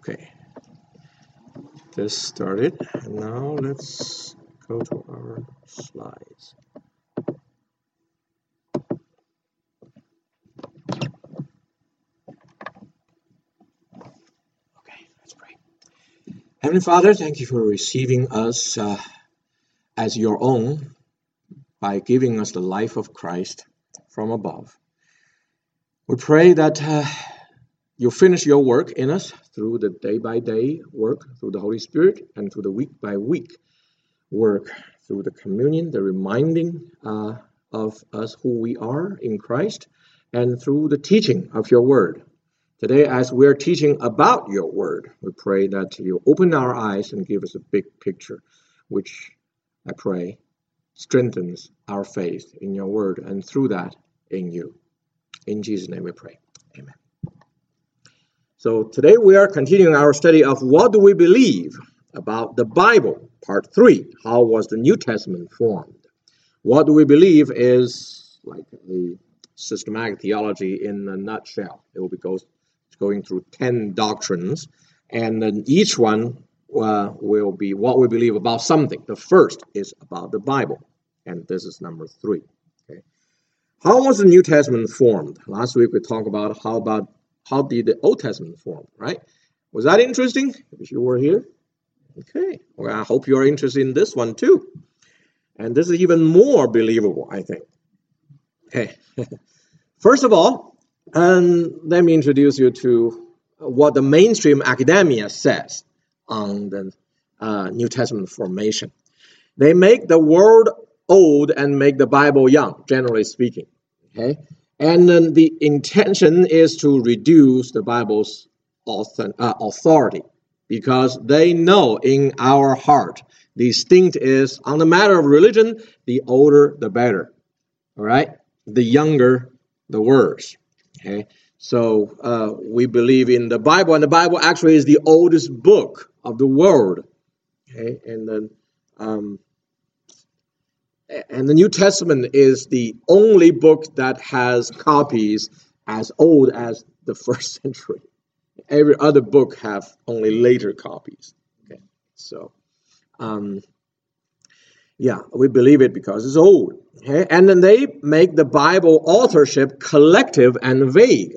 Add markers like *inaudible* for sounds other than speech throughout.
Okay, this started. And now let's go to our slides. Okay. Heavenly Father, thank you for receiving us uh, as your own by giving us the life of Christ from above. We pray that uh, you finish your work in us through the day by day work through the Holy Spirit and through the week by week work through the communion, the reminding uh, of us who we are in Christ, and through the teaching of your word. Today, as we're teaching about your word, we pray that you open our eyes and give us a big picture, which I pray strengthens our faith in your word, and through that, in you. In Jesus' name we pray. Amen. So today we are continuing our study of what do we believe about the Bible, part three. How was the New Testament formed? What do we believe is like a systematic theology in a nutshell. It will be goes, going through 10 doctrines, and then each one uh, will be what we believe about something. The first is about the Bible, and this is number three. Okay. How was the New Testament formed? Last week we talked about how about how did the Old Testament form, right? Was that interesting? If you were here, okay. Well, I hope you're interested in this one too. And this is even more believable, I think. Okay. *laughs* First of all, um, let me introduce you to what the mainstream academia says on the uh, New Testament formation. They make the world old and make the Bible young, generally speaking. Okay, and then the intention is to reduce the Bible's uh, authority because they know in our heart the instinct is on the matter of religion, the older the better. All right, the younger the worse. Okay, so uh, we believe in the Bible, and the Bible actually is the oldest book of the world. Okay, and then um, and the New Testament is the only book that has copies as old as the *laughs* first century. Every other book have only later copies. Okay, so um, yeah, we believe it because it's old. Okay, and then they make the Bible authorship collective and vague.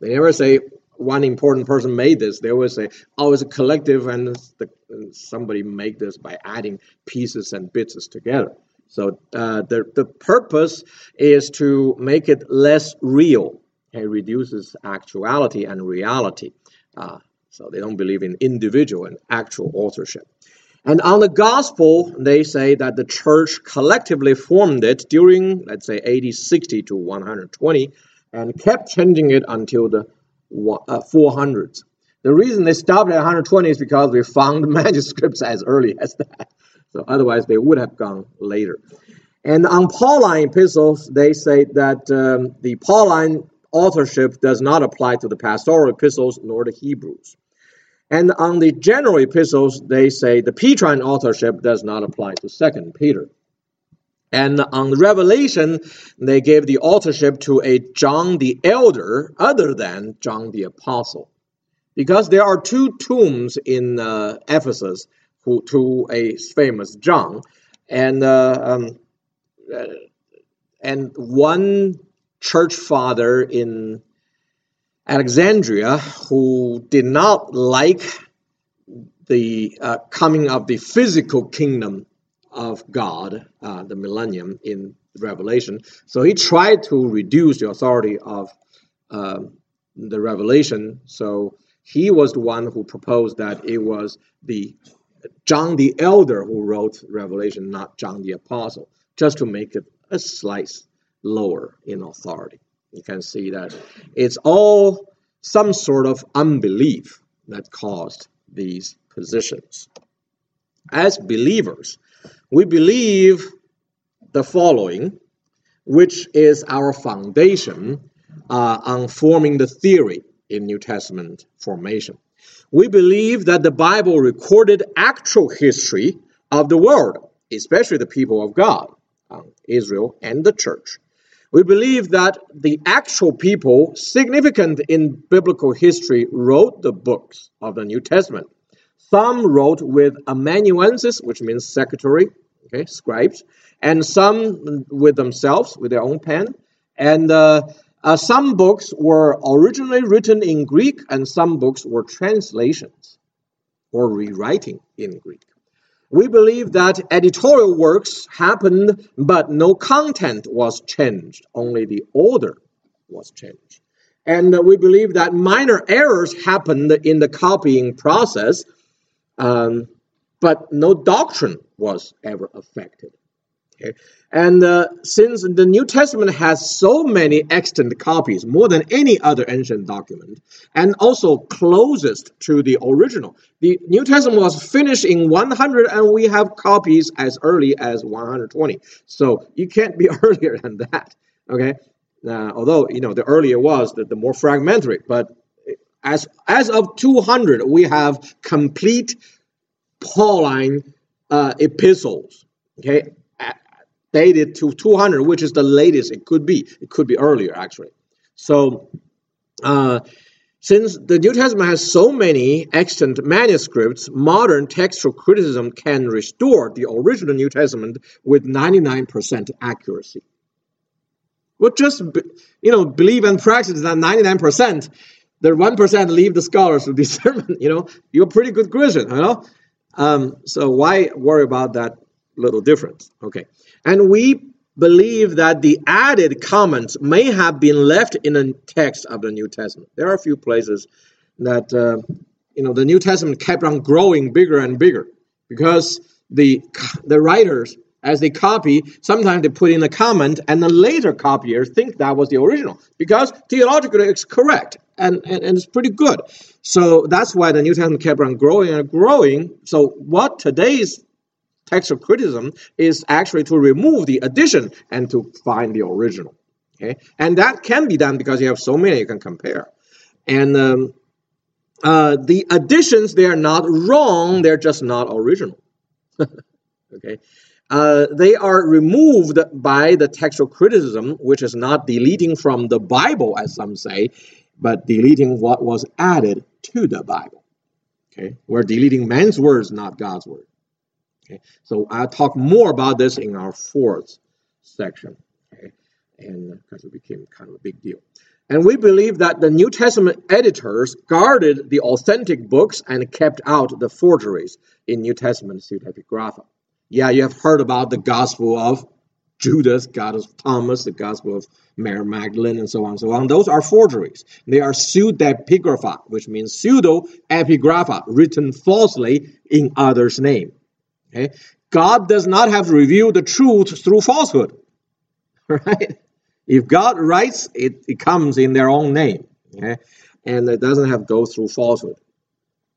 They never say one important person made this. They always say, "Oh, it's a collective," and, the, and somebody made this by adding pieces and bits together. So uh, the, the purpose is to make it less real. It reduces actuality and reality. Uh, so they don't believe in individual and actual authorship. And on the gospel, they say that the church collectively formed it during, let's say, 80, 60 to 120, and kept changing it until the uh, 400s. The reason they stopped at 120 is because we found *laughs* manuscripts as early as that. So otherwise, they would have gone later. And on Pauline epistles, they say that um, the Pauline authorship does not apply to the pastoral epistles nor the Hebrews. And on the general epistles, they say the Petrine authorship does not apply to Second Peter. And on Revelation, they gave the authorship to a John the Elder other than John the Apostle. Because there are two tombs in uh, Ephesus who, to a famous John, and uh, um, uh, and one church father in Alexandria who did not like the uh, coming of the physical kingdom of God, uh, the millennium in Revelation. So he tried to reduce the authority of uh, the revelation. So he was the one who proposed that it was the John the Elder who wrote Revelation, not John the Apostle, just to make it a slice lower in authority. You can see that it's all some sort of unbelief that caused these positions. As believers, we believe the following, which is our foundation uh, on forming the theory in New Testament formation. We believe that the Bible recorded actual history of the world, especially the people of God, um, Israel, and the church. We believe that the actual people significant in biblical history wrote the books of the New Testament. Some wrote with amanuensis, which means secretary, okay, scribes, and some with themselves, with their own pen. And uh, uh, some books were originally written in Greek, and some books were translations or rewriting in Greek. We believe that editorial works happened, but no content was changed, only the order was changed. And we believe that minor errors happened in the copying process, um, but no doctrine was ever affected. Okay? And uh, since the New Testament has so many extant copies, more than any other ancient document, and also closest to the original, the New Testament was finished in 100, and we have copies as early as 120. So you can't be *laughs* earlier than that. Okay, uh, although you know the earlier was, the, the more fragmentary, but as as of 200, we have complete Pauline uh, epistles. Okay, dated to 200, which is the latest it could be. It could be earlier, actually. So, uh, since the New Testament has so many extant manuscripts, modern textual criticism can restore the original New Testament with 99% accuracy. Well, just you know, believe and practice that 99%. The 1% leave the scholars to *laughs* determine. You know, you're a pretty good Christian. You know, um, so why worry about that little difference? Okay. And we believe that the added comments may have been left in the text of the New Testament. There are a few places that uh, you know the New Testament kept on growing bigger and bigger because the the writers as they copy sometimes they put in a comment and the later copiers think that was the original because theologically it's correct and, and, and it's pretty good so that's why the new testament kept on growing and growing so what today's textual criticism is actually to remove the addition and to find the original. Okay, and that can be done because you have so many you can compare. And um, uh, the additions they are not wrong; they're just not original. *laughs* okay. Uh, they are removed by the textual criticism, which is not deleting from the Bible, as some say, but deleting what was added to the Bible. Okay, we're deleting man's words, not God's word. Okay, so I'll talk more about this in our fourth section, okay, and uh, because it became kind of a big deal. And we believe that the New Testament editors guarded the authentic books and kept out the forgeries in New Testament pseudepigrapha. Yeah, you have heard about the Gospel of Judas, Gospel of Thomas, the Gospel of Mary Magdalene, and so on and so on. Those are forgeries. They are pseudepigrapha, which means pseudo epigrapha, written falsely in others' name. Okay? God does not have to reveal the truth through falsehood. *laughs* Right? If God writes, it, it comes in their own name. Okay? And it doesn't have to go through falsehood.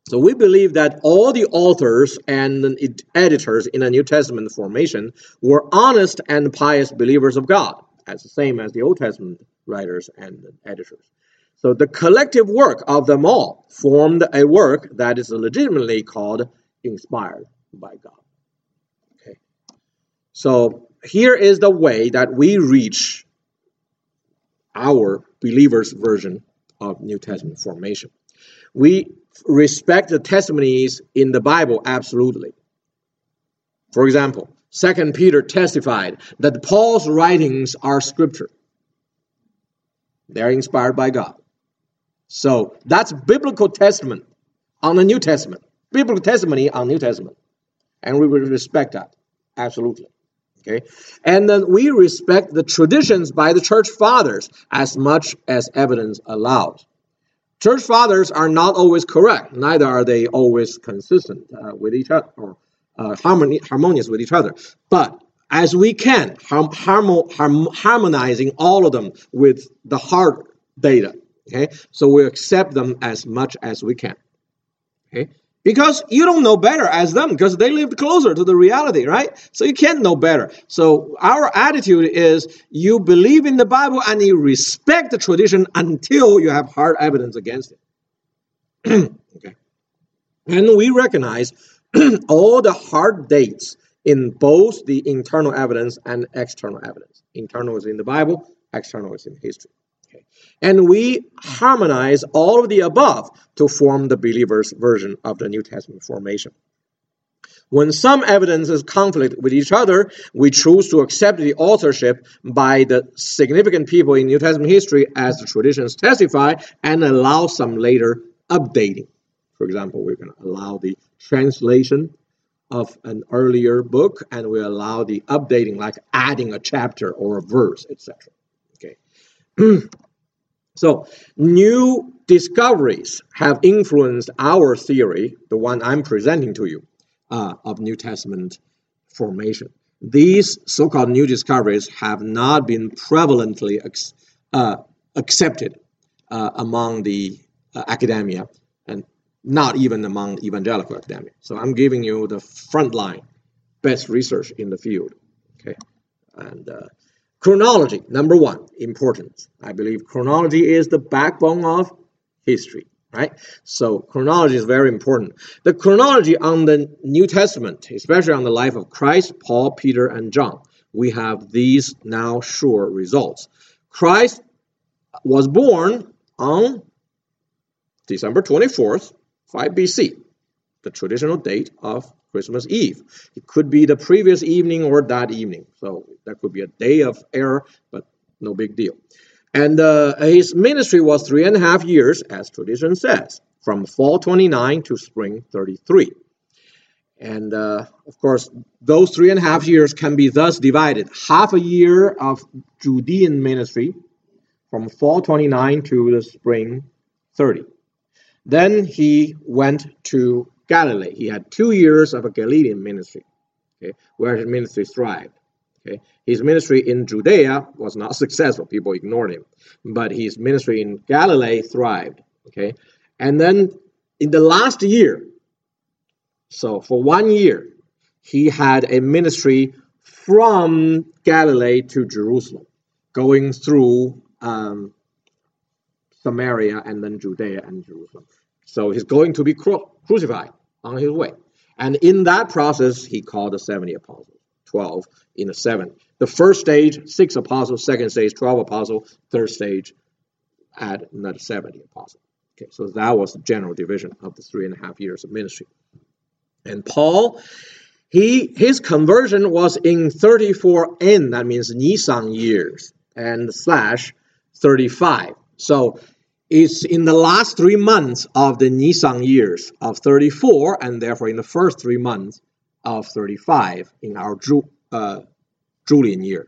So we believe that all the authors and editors in the New Testament formation were honest and pious believers of God, as the same as the Old Testament writers and editors. So the collective work of them all formed a work that is legitimately called inspired by God. So here is the way that we reach our believers' version of New Testament formation. We respect the testimonies in the Bible absolutely. For example, Second Peter testified that Paul's writings are scripture. They're inspired by God. So that's biblical testament on the New Testament. Biblical testimony on New Testament. And we will respect that. Absolutely. Okay? And then we respect the traditions by the church fathers as much as evidence allows. Church fathers are not always correct, neither are they always consistent uh, with each other or uh, harmony, harmonious with each other. But as we can, harm, harm, harmonizing all of them with the hard data. Okay, so we accept them as much as we can. Okay, because you don't know better as them because they lived closer to the reality, right? So you can't know better. So our attitude is you believe in the Bible and you respect the tradition until you have hard evidence against it. *clears throat* okay. And we recognize *clears throat* all the hard dates in both the internal evidence and external evidence. Internal is in the Bible, external is in history. Okay. And we harmonize all of the above to form the believer's version of the New Testament formation. When some evidences conflict with each other, we choose to accept the authorship by the significant people in New Testament history as the traditions testify and allow some later updating. For example, we're going to allow the translation of an earlier book and we allow the updating, like adding a chapter or a verse, etc. *clears throat* So, new discoveries have influenced our theory, the one I'm presenting to you uh, of New Testament formation. These so called new discoveries have not been prevalently uh, accepted uh, among the uh, academia and not even among evangelical academia. So I'm giving you the frontline best research in the field. Okay, and uh, chronology number one importance. I believe chronology is the backbone of history right? So chronology is very important. The chronology on the New Testament, especially on the life of Christ, Paul, Peter, and John, we have these now sure results. Christ was born on December 24th, 5 BC, the traditional date of Christmas Eve. It could be the previous evening or that evening. So that could be a day of error, but no big deal. And uh, his ministry was three and a half years, as tradition says, from fall 29 to spring 33. And uh, of course, those three and a half years can be thus divided half a year of Judean ministry from fall 29 to the spring 30. Then he went to Galilee. He had two years of a Galilean ministry, okay, where his ministry thrived. Okay. His ministry in Judea was not *laughs* successful. People ignored him. But his ministry in Galilee thrived. Okay. And then in the last year, so for one year, he had a ministry from Galilee to Jerusalem, going through um, Samaria and then Judea and Jerusalem. So he's going to be cru- crucified on his way. And in that process, he called the 70 apostles. 12 in the seven. The first stage, six apostles. Second stage, 12 apostles. Third stage, add another 70 apostles. Okay, so that was the general division of the three and a half years of ministry. And Paul, he his conversion was in 34N, that means Nisan years, and slash 35. So it's in the last three months of the Nisan years of 34, and therefore in the first three months of 35 in our Ju, uh, Julian year.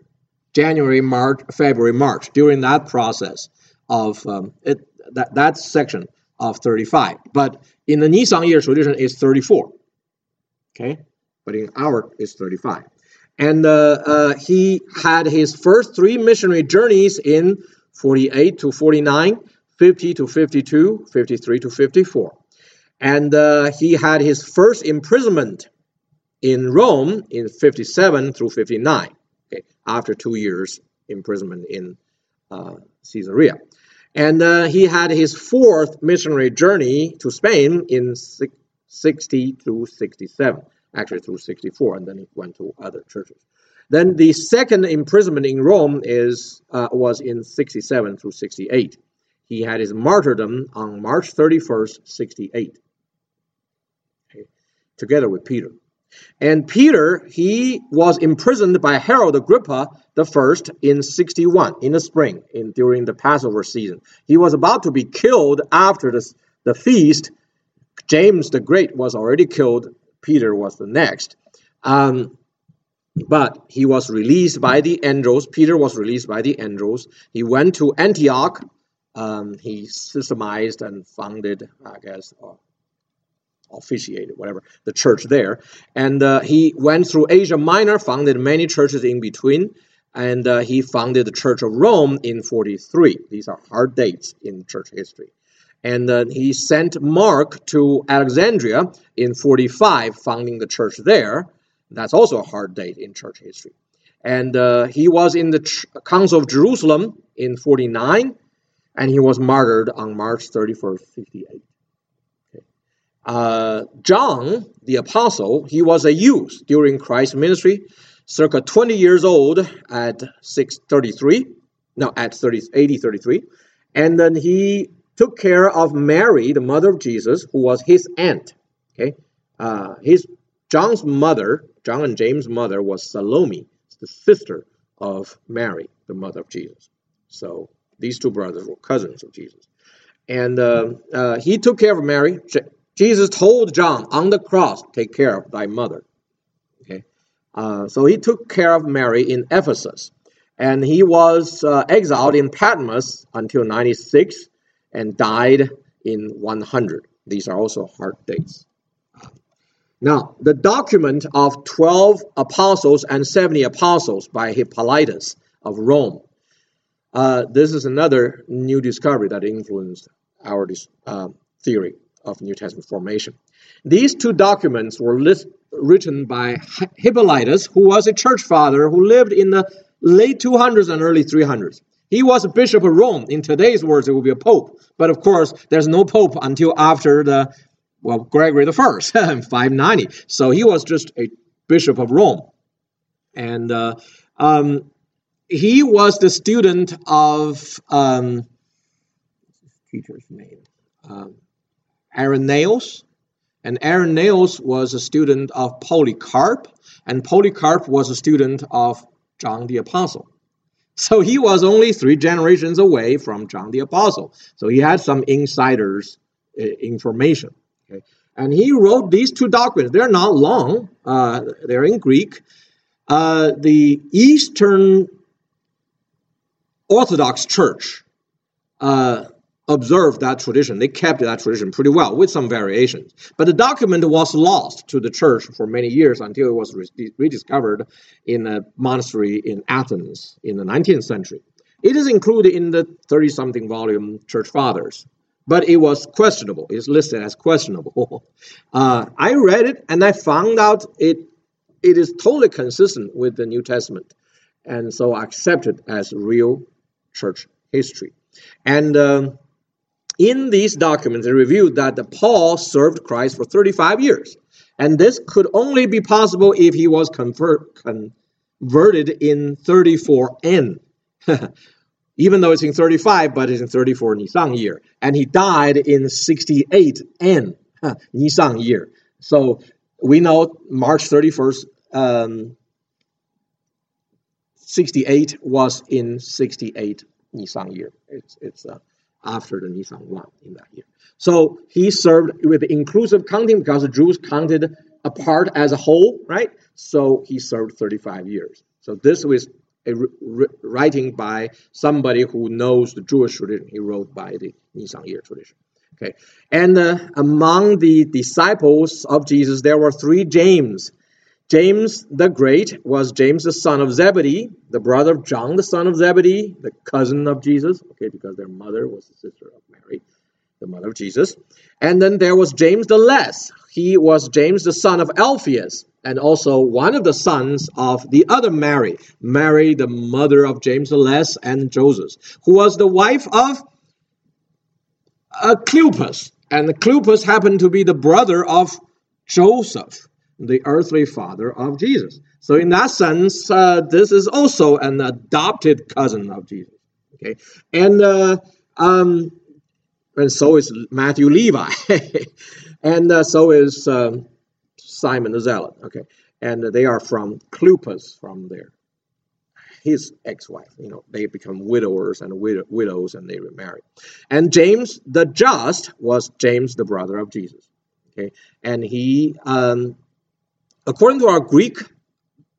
January, March, February, March. During that process of um, it, that, that section of 35. But in the Nisan year tradition, it's 34. Okay? But in our, it's 35. And uh, uh, he had his first three missionary journeys in 48 to 49, 50 to 52, 53 to 54. And uh, he had his first imprisonment in Rome in 57 through 59, okay, after two years imprisonment in uh, Caesarea. And uh, he had his fourth missionary journey to Spain in 60 through 67, actually through 64, and then he went to other churches. Then the second imprisonment in Rome is uh, was in 67 through 68. He had his martyrdom on March 31st, 68, okay, together with Peter. And Peter, he was imprisoned by Herod Agrippa the first in 61 in the spring in during the Passover season. He was about to be killed after the, the feast. James the Great was already killed. Peter was the next. Um, but he was released by the angels. Peter was released by the angels. He went to Antioch. Um, he systemized and founded, I guess, uh, officiated, whatever, the church there. And uh, he went through Asia Minor, founded many churches in between, and uh, he founded the Church of Rome in 43. These are hard dates in church history. And uh, he sent Mark to Alexandria in 45, founding the church there. That's also a hard date in church history. And uh, he was in the Ch- Council of Jerusalem in 49, and he was martyred on March 31st, 58. Uh, John, the apostle, he was a youth during Christ's ministry, circa 20 years old at 633. no, at 30, AD 33. And then he took care of Mary, the mother of Jesus, who was his aunt. Okay, uh, his John's mother, John and James' mother, was Salome, the sister of Mary, the mother of Jesus. So these two brothers were cousins of Jesus. And uh, uh, he took care of Mary. Jesus told John on the cross, Take care of thy mother. Okay. Uh, so he took care of Mary in Ephesus. And he was uh, exiled in Patmos until 96 and died in 100. These are also hard dates. Now, the document of 12 apostles and 70 apostles by Hippolytus of Rome. Uh, this is another new discovery that influenced our uh, theory of New Testament formation. These two documents were list, written by Hippolytus, who was a church father who lived in the late 200s and early 300s. He was a bishop of Rome. In today's words, it would be a pope. But of course, there's no pope until after the, well, Gregory the First, *laughs* 590. So he was just a bishop of Rome. And uh, um, he was the student of, um, teacher's name? Um, Irenaeus. And Irenaeus was a student of Polycarp, and Polycarp was a student of John the Apostle. So he was only three generations away from John the Apostle. So he had some insiders uh, information. Okay? And he wrote these two documents. They're not long, uh, they're in Greek. Uh, the Eastern Orthodox Church uh, observed that tradition. They kept that tradition pretty well with some variations. But the document was lost to the church for many years until it was re- rediscovered in a monastery in Athens in the 19th century. It is included in the 30 something volume Church Fathers, but it was questionable. It's listed as questionable. *laughs* Uh, I read it and I found out it it is totally consistent with the New Testament, and so I accept it as real church history. And um, in these documents, it revealed that Paul served Christ for 35 years. And this could only be possible if he was convert, converted in 34N. *laughs* Even though it's in 35, but it's in 34 Nisan year. And he died in 68N *laughs* Nisan year. So we know March 31st, um, 68 was in 68 Nisan year. It's, it's uh, after the Nisan 1 in that year. So he served with inclusive counting because the Jews counted a part as a whole, right? So he served 35 years. So this was a writing by somebody who knows the Jewish tradition. He wrote by the Nisan year tradition. Okay, and uh, among the disciples of Jesus, there were three James. James the Great was James the son of Zebedee, the brother of John the son of Zebedee, the cousin of Jesus, okay, because their mother was the sister of Mary, the mother of Jesus. And then there was James the Less. He was James the son of Alphaeus, and also one of the sons of the other Mary, Mary, the mother of James the Less and Joseph, who was the wife of uh, Cleopas. And Cleopas happened to be the brother of Joseph the earthly father of Jesus. So in that sense, uh, this is also an adopted cousin of Jesus. Okay, and uh, um, and so is Matthew Levi, *laughs* and uh, so is um, Simon the Zealot. Okay, and they are from Cleopas, from there. His ex-wife, you know, they become widowers and wid- widows, and they remarry. And James the Just was James, the brother of Jesus. Okay, and he um, According to our Greek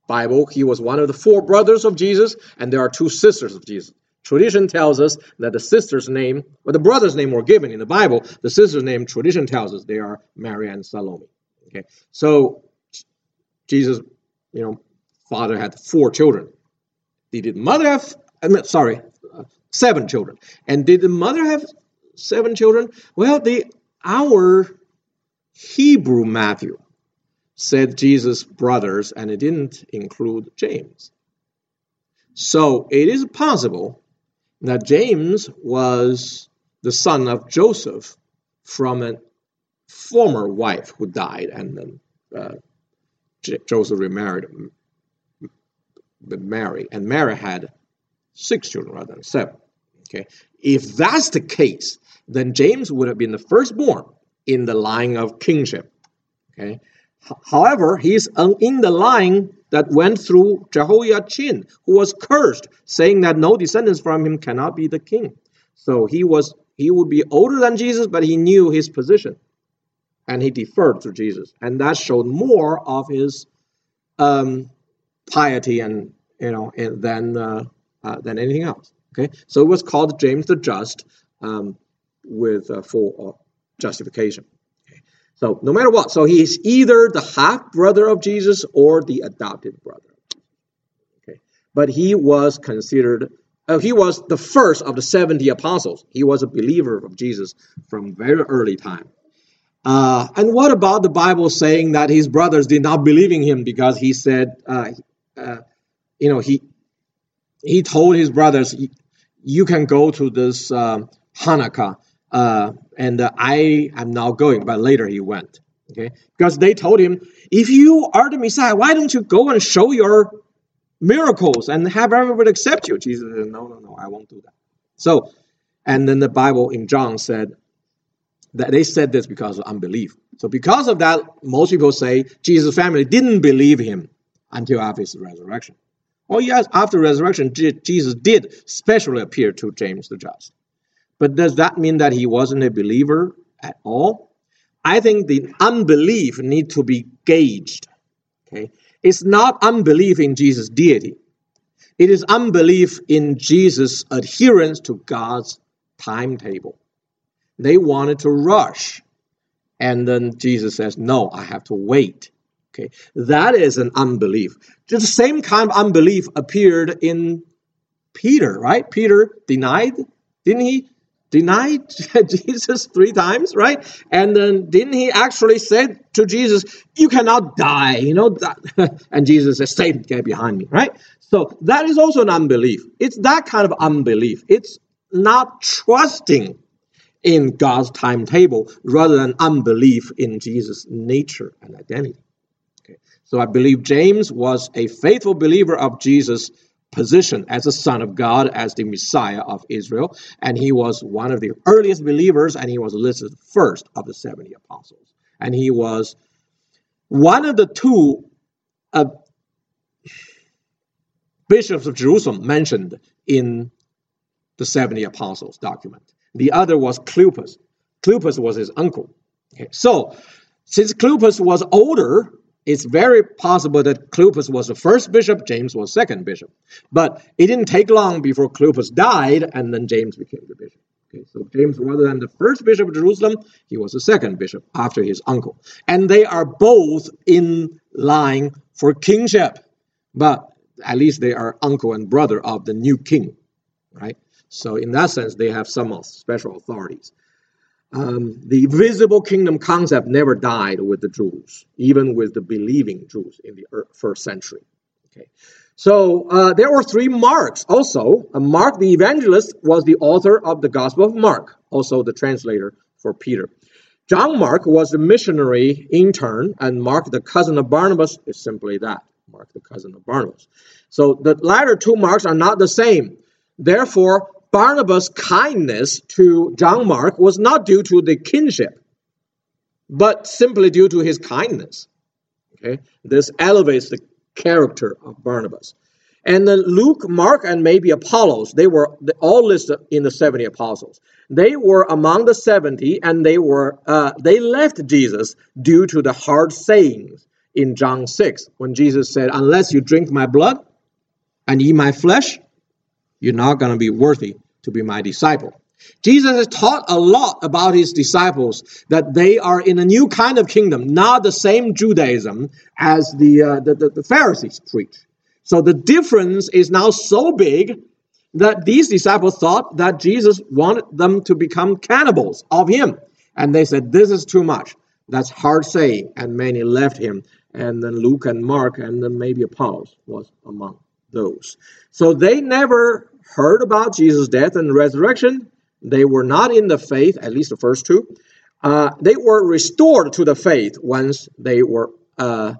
Bible, he was one of the four brothers of Jesus, and there are two sisters of Jesus. Tradition tells us that the sister's name, or the brother's name were given in the Bible. The sister's name, tradition tells us they are Mary and Salome. Okay, so Jesus, you know, father had four children. Did the mother have? I mean, sorry, seven children. And did the mother have seven children? Well, the our Hebrew Matthew said Jesus' brothers, and it didn't include James. So it is possible that James was the son of Joseph from a former wife who died, and then uh, Joseph remarried Mary, and Mary had six children rather than seven. Okay, if that's the case, then James would have been the firstborn in the line of kingship. Okay, however, he's in the line that went through Jehoiachin, who was cursed, saying that no descendants from him cannot be the king. So he was he would be older than Jesus, but he knew his position, and he deferred to Jesus, and that showed more of his um, piety and you know than uh, uh, than anything else. Okay, so it was called James the Just um, with uh, full justification. So no matter what, so he is either the half brother of Jesus or the adopted brother. Okay, but he was considered. Uh, he was the first of the 70 apostles. He was a believer of Jesus from very early time. Uh, and what about the Bible saying that his brothers did not believe in him because he said, uh, uh, you know, he he told his brothers, "You can go to this um, Hanukkah, uh, and uh, I am now going." But later he went, okay, because they told him, "If you are the Messiah, why don't you go and show your miracles and have everybody accept you?" Jesus said, "No, no, no, I won't do that." So, and then the Bible in John said, that they said this because of unbelief. So because of that, most people say Jesus' family didn't believe him until after his resurrection. Well, yes, after resurrection, Jesus did specially appear to James the Just. But does that mean that he wasn't a believer at all? I think the unbelief need to be gauged. Okay, it's not unbelief in Jesus' deity. It is unbelief in Jesus' adherence to God's timetable. They wanted to rush. And then Jesus says, No, I have to wait. Okay, that is an unbelief. The same kind of unbelief appeared in Peter, right? Peter denied, didn't he? Denied *laughs* Jesus three times, right? And then didn't he actually say to Jesus, "You cannot die," you know? That, *laughs* and Jesus says, "Satan, get behind me," right? So that is also an unbelief. It's that kind of unbelief. It's not trusting in God's timetable rather than unbelief in Jesus' nature and identity. Okay. So I believe James was a faithful believer of Jesus' position as a son of God, as the Messiah of Israel, and he was one of the earliest believers, and he was listed first of the 70 apostles. And he was one of the two uh, bishops of Jerusalem mentioned in the 70 apostles document. The other was Cleopas. Cleopas was his uncle. Okay. So, since Cleopas was older, it's very possible that Cleopas was the first bishop, James was second bishop. But it didn't take long before Cleopas died, and then James became the bishop. Okay, so James, rather than the first bishop of Jerusalem, he was the second bishop after his uncle. And they are both in line for kingship, but at least they are uncle and brother of the new king, right? So in that sense, they have some special authorities. Um, the visible kingdom concept never died with the Jews, even with the believing Jews in the first century. Okay, so uh, there were three Marks. Also, uh, Mark the evangelist was the author of the Gospel of Mark, also the translator for Peter. John Mark was the missionary intern, and Mark, the cousin of Barnabas, is simply that. Mark, the cousin of Barnabas. So the latter two Marks are not the same. Therefore, Barnabas' kindness to John Mark was not due to the kinship, but simply due to his kindness. Okay, this elevates the character of Barnabas. And then Luke, Mark, and maybe Apollos, they were all listed in the 70 apostles. They were among the 70, and they were uh, they left Jesus due to the hard sayings in John 6, when Jesus said, Unless you drink my blood and eat my flesh, you're not going to be worthy to be my disciple. Jesus has taught a lot about his disciples that they are in a new kind of kingdom, not the same Judaism as the, uh, the, the, the Pharisees preach. So the difference is now so big that these disciples thought that Jesus wanted them to become cannibals of him. And they said, This is too much. That's hard saying. And many left him. And then Luke and Mark and then maybe Apollos was among those. So they never heard about Jesus' death and resurrection. They were not in the faith, at least the first two. Uh, they were restored to the faith once they were uh,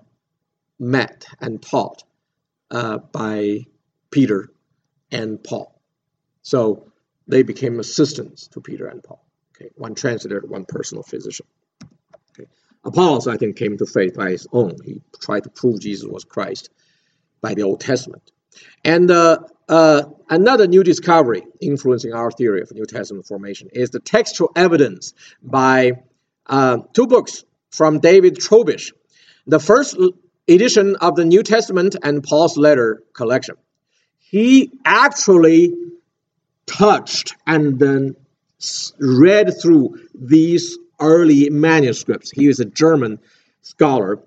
met and taught uh, by Peter and Paul. So they became assistants to Peter and Paul. Okay, one translator, one personal physician. Okay. Apollos, I think, came to faith by his own. He tried to prove Jesus was Christ by the Old Testament. And uh, uh, another new discovery influencing our theory of New Testament formation is the textual evidence by uh, two books from David Trobisch. The first edition of the New Testament and Paul's letter collection. He actually touched and then read through these early manuscripts. He is a German scholar.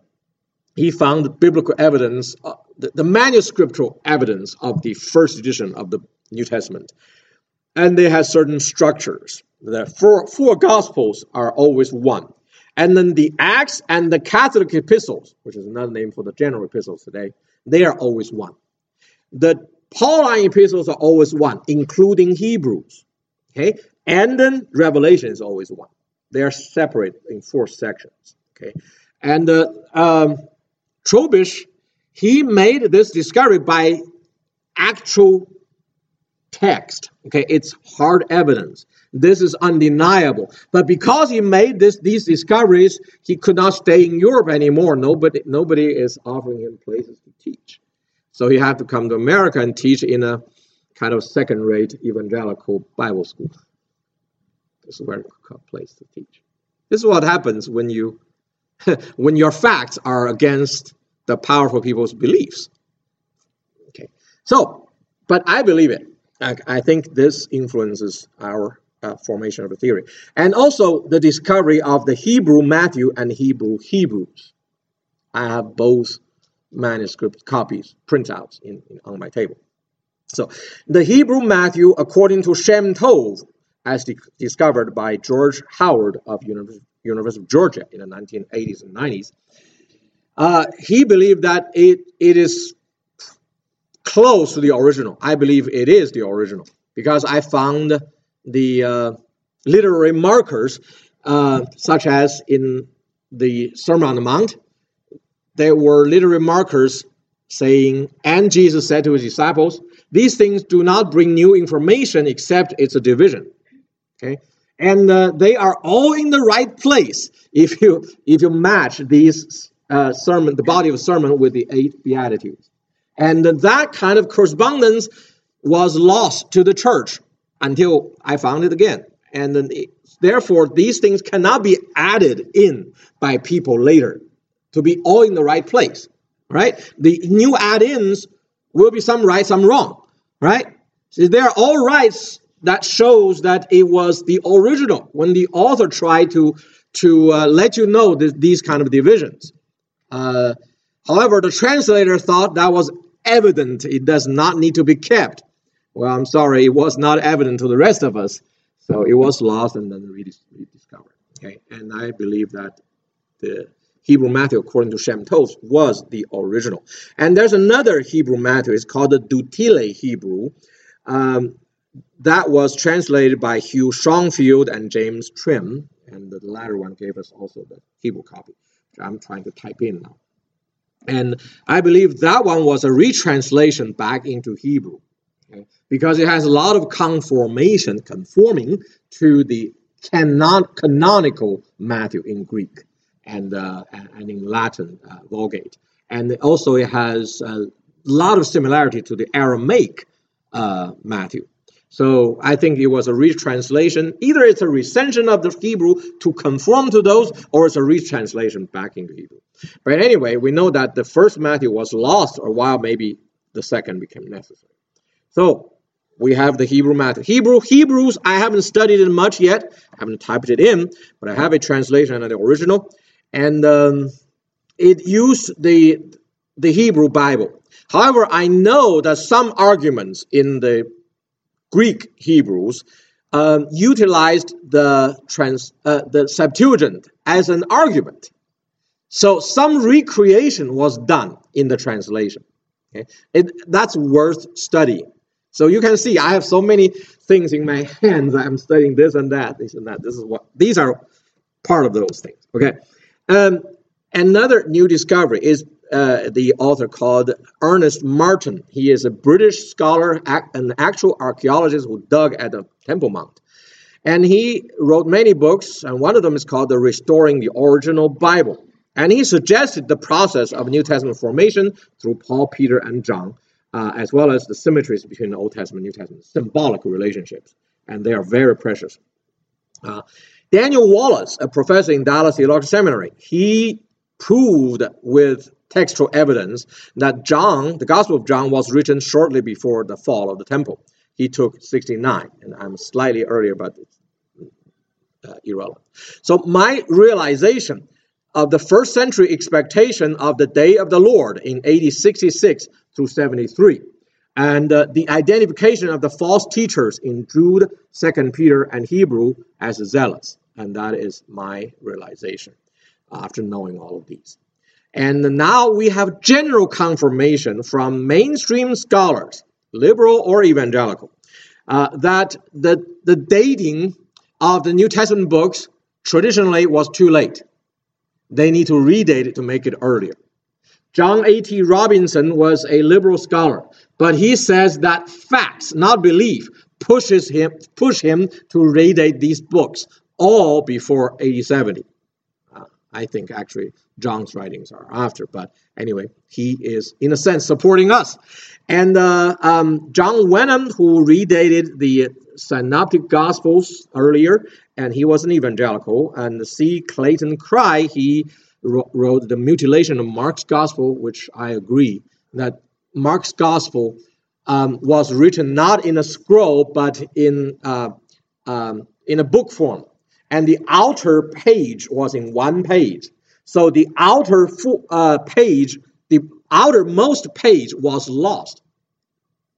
He found biblical evidence, uh, the, the manuscriptural evidence of the first edition of the New Testament. And they had certain structures. The four, four Gospels are always one. And then the Acts and the Catholic epistles, which is another name for the general epistles today, they are always one. The Pauline epistles are always one, including Hebrews. Okay, and then Revelation is always one. They are separate in four sections. Okay, and uh, um, Trobisch he made this discovery by actual text. Okay, it's hard evidence. This is undeniable. But because he made this, these discoveries, he could not stay in Europe anymore. Nobody, nobody is offering him places to teach. So he had to come to America and teach in a kind of second-rate evangelical Bible school. This is where a place to teach. This is what happens when you *laughs* when your facts are against the powerful people's beliefs. Okay. So, but I believe it. I, I think this influences our uh, formation of the theory. And also the discovery of the Hebrew Matthew and Hebrew Hebrews. I have both manuscript copies, printouts in, in, on my table. So the Hebrew Matthew, according to Shem Tov, as discovered by George Howard of University, University of Georgia in the 1980s and 90s, uh, he believed that it, it is close to the original. I believe it is the original because I found the uh, literary markers, uh, such as in the Sermon on the Mount, there were literary markers saying, and Jesus said to his disciples, these things do not bring new information except it's a division. Okay? And uh, they are all in the right place if you if you match these uh, sermon, the body of sermon with the eight beatitudes. And that kind of correspondence was lost to the church until I found it again. And then, therefore, these things cannot be added in by people later to be all in the right place, right? The new add-ins will be some right, some wrong, right? So there are all rights that shows that it was the original when the author tried to to uh, let you know this, these kind of divisions. Uh, however, the translator thought that was evident; it does not need to be kept. Well, I'm sorry, it was not evident to the rest of us. So it was lost and then rediscovered. Okay, and I believe that the Hebrew Matthew, according to Shem Tov, was the original. And there's another Hebrew Matthew. It's called the Du Tillet Hebrew. Um, that was translated by Hugh Schonfield and James Trimm, and the latter one gave us also the Hebrew copy, which I'm trying to type in now. And I believe that one was a retranslation back into Hebrew okay? because it has a lot of conformation, conforming to the canon, canonical Matthew in Greek and, uh, and in Latin uh, Vulgate. And also it has a lot of similarity to the Aramaic uh, Matthew. So I think it was a retranslation. Either it's a recension of the Hebrew to conform to those, or it's a retranslation back into Hebrew. But anyway, we know that the first Matthew was lost, or while maybe the second became necessary. So we have the Hebrew Matthew. Hebrew, Hebrews, I haven't studied it much yet. I haven't typed it in, but I have a translation of the original. And um, it used the, the Hebrew Bible. However, I know that some arguments in the Greek Hebrews um, utilized the, trans, uh, the Septuagint as an argument. So some recreation was done in the translation. Okay? It, that's worth studying. So you can see I have so many things in my *laughs* hands. I'm studying this and that, this and that. This is what these are part of those things. Okay. Um, another new discovery is uh, the author called Ernest Martin. He is a British scholar, an actual archaeologist who dug at the Temple Mount. And he wrote many books, and one of them is called The Restoring the Original Bible. And he suggested the process of New Testament formation through Paul, Peter, and John, uh, as well as the symmetries between the Old Testament and New Testament, symbolic relationships. And they are very precious. Uh, Daniel Wallace, a professor in Dallas Theological Seminary, he proved with textual evidence that John, the Gospel of John, was written shortly before the fall of the temple. He took 69, and I'm slightly earlier, but uh, irrelevant. So my realization of the first century expectation of the day of the Lord in AD 66 through 73, and uh, the identification of the false teachers in Jude, Second Peter, and Hebrew as zealots, and that is my realization after knowing all of these. And now we have general confirmation from mainstream scholars, liberal or evangelical, uh, that the, the dating of the New Testament books traditionally was too late. They need to redate it to make it earlier. John A.T. Robinson was a liberal scholar, but he says that facts, not belief, pushes him push him to redate these books all before 8070. Uh, I think actually John's writings are after, but anyway, he is in a sense supporting us. And uh, um, John Wenham, who redated the Synoptic Gospels earlier, and he was an evangelical, and C. Clayton Croy, he wrote the mutilation of Mark's Gospel, which I agree that Mark's Gospel um, was written not in a scroll but in uh, um, in a book form, and the outer page was in one page. So the outer uh, page, the outermost page was lost.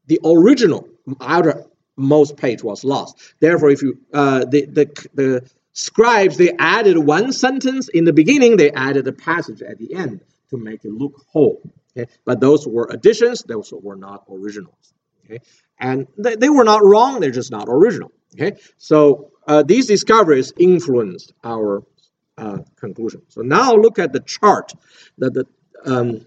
The original outermost page was lost. Therefore, if you uh, the, the the scribes they added one sentence in the beginning, they added a passage at the end to make it look whole. Okay? But those were additions; those were not originals. Okay, and they, they were not wrong; they're just not original. Okay, so uh, these discoveries influenced our uh, conclusion. So now look at the chart, that the, um,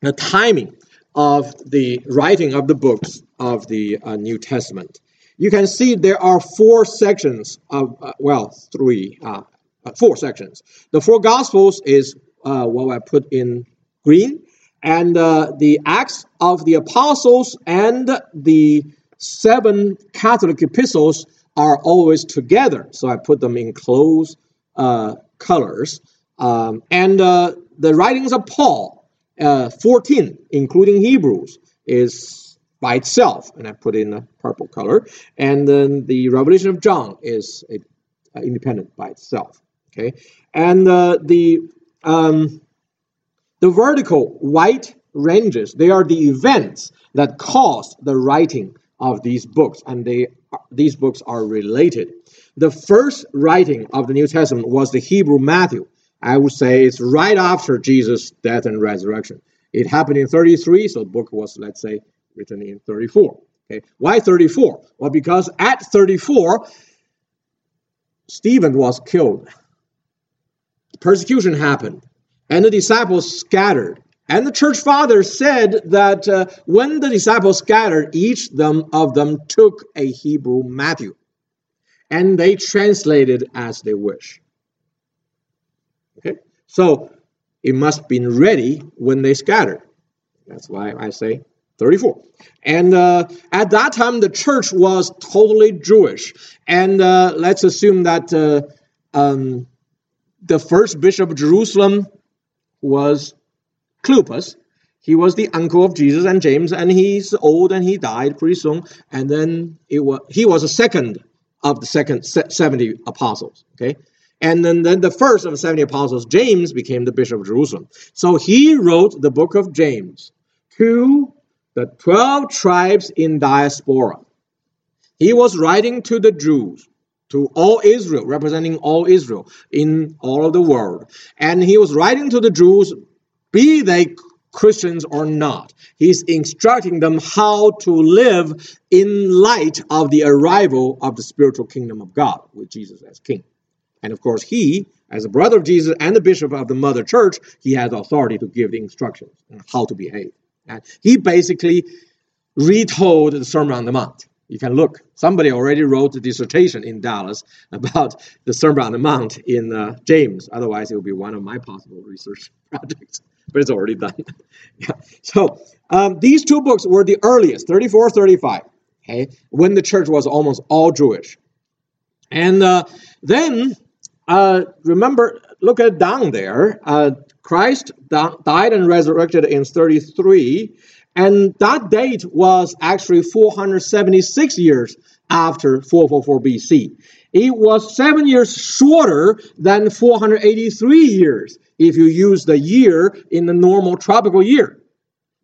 the timing of the writing of the books of the uh, New Testament. You can see there are four sections of, uh, well, three, uh, uh, four sections. The four Gospels is uh, what I put in green, and the Acts of the Apostles and the seven Catholic epistles are always together. So I put them in close uh, colors. Um, and uh, the writings of Paul, uh, 14, including Hebrews, is by itself, and I put in a purple color. And then the Revelation of John is a, a independent by itself. Okay, and uh, the um, the vertical white ranges they are the events that caused the writing of these books, and they these books are related. The first writing of the New Testament was the Hebrew Matthew. I would say it's right after Jesus' death and resurrection. It happened in 33, so the book was, let's say, written in 34. Okay, why 34? Well, because at 34, Stephen was killed. Persecution happened, and the disciples scattered. And the church fathers said that uh, when the disciples scattered, each them of them took a Hebrew Matthew and they translated as they wish. Okay, so it must have been ready when they scattered. That's why I say 34. And uh, at that time, the church was totally Jewish. And uh, let's assume that uh, um, the first bishop of Jerusalem was Cleopas. He was the uncle of Jesus and James, and he's old and he died pretty soon. And then it was he was a second of the second 70 apostles. Okay. And then, then the first of the 70 apostles, James, became the bishop of Jerusalem. So he wrote the book of James to the 12 tribes in diaspora. He was writing to the Jews, to all Israel, representing all Israel in all of the world. And he was writing to the Jews, be they Christians or not. He's instructing them how to live in light of the arrival of the spiritual kingdom of God with Jesus as king. And of course, he, as a brother of Jesus and the bishop of the mother church, he has authority to give the instructions on how to behave. And he basically retold the Sermon on the Mount. You can look. Somebody already wrote a dissertation in Dallas *laughs* about the Sermon on the Mount in uh, James. Otherwise, it would be one of my possible research *laughs* projects, but it's already done. *laughs* yeah. So um, these two books were the earliest, 34, 35, okay, when the church was almost all Jewish. And uh, then, uh, remember, look at down there. Uh, Christ died and resurrected in 33 and that date was actually 476 years after 444 BC. It was seven years shorter than 483 years if you use the year in the normal tropical year.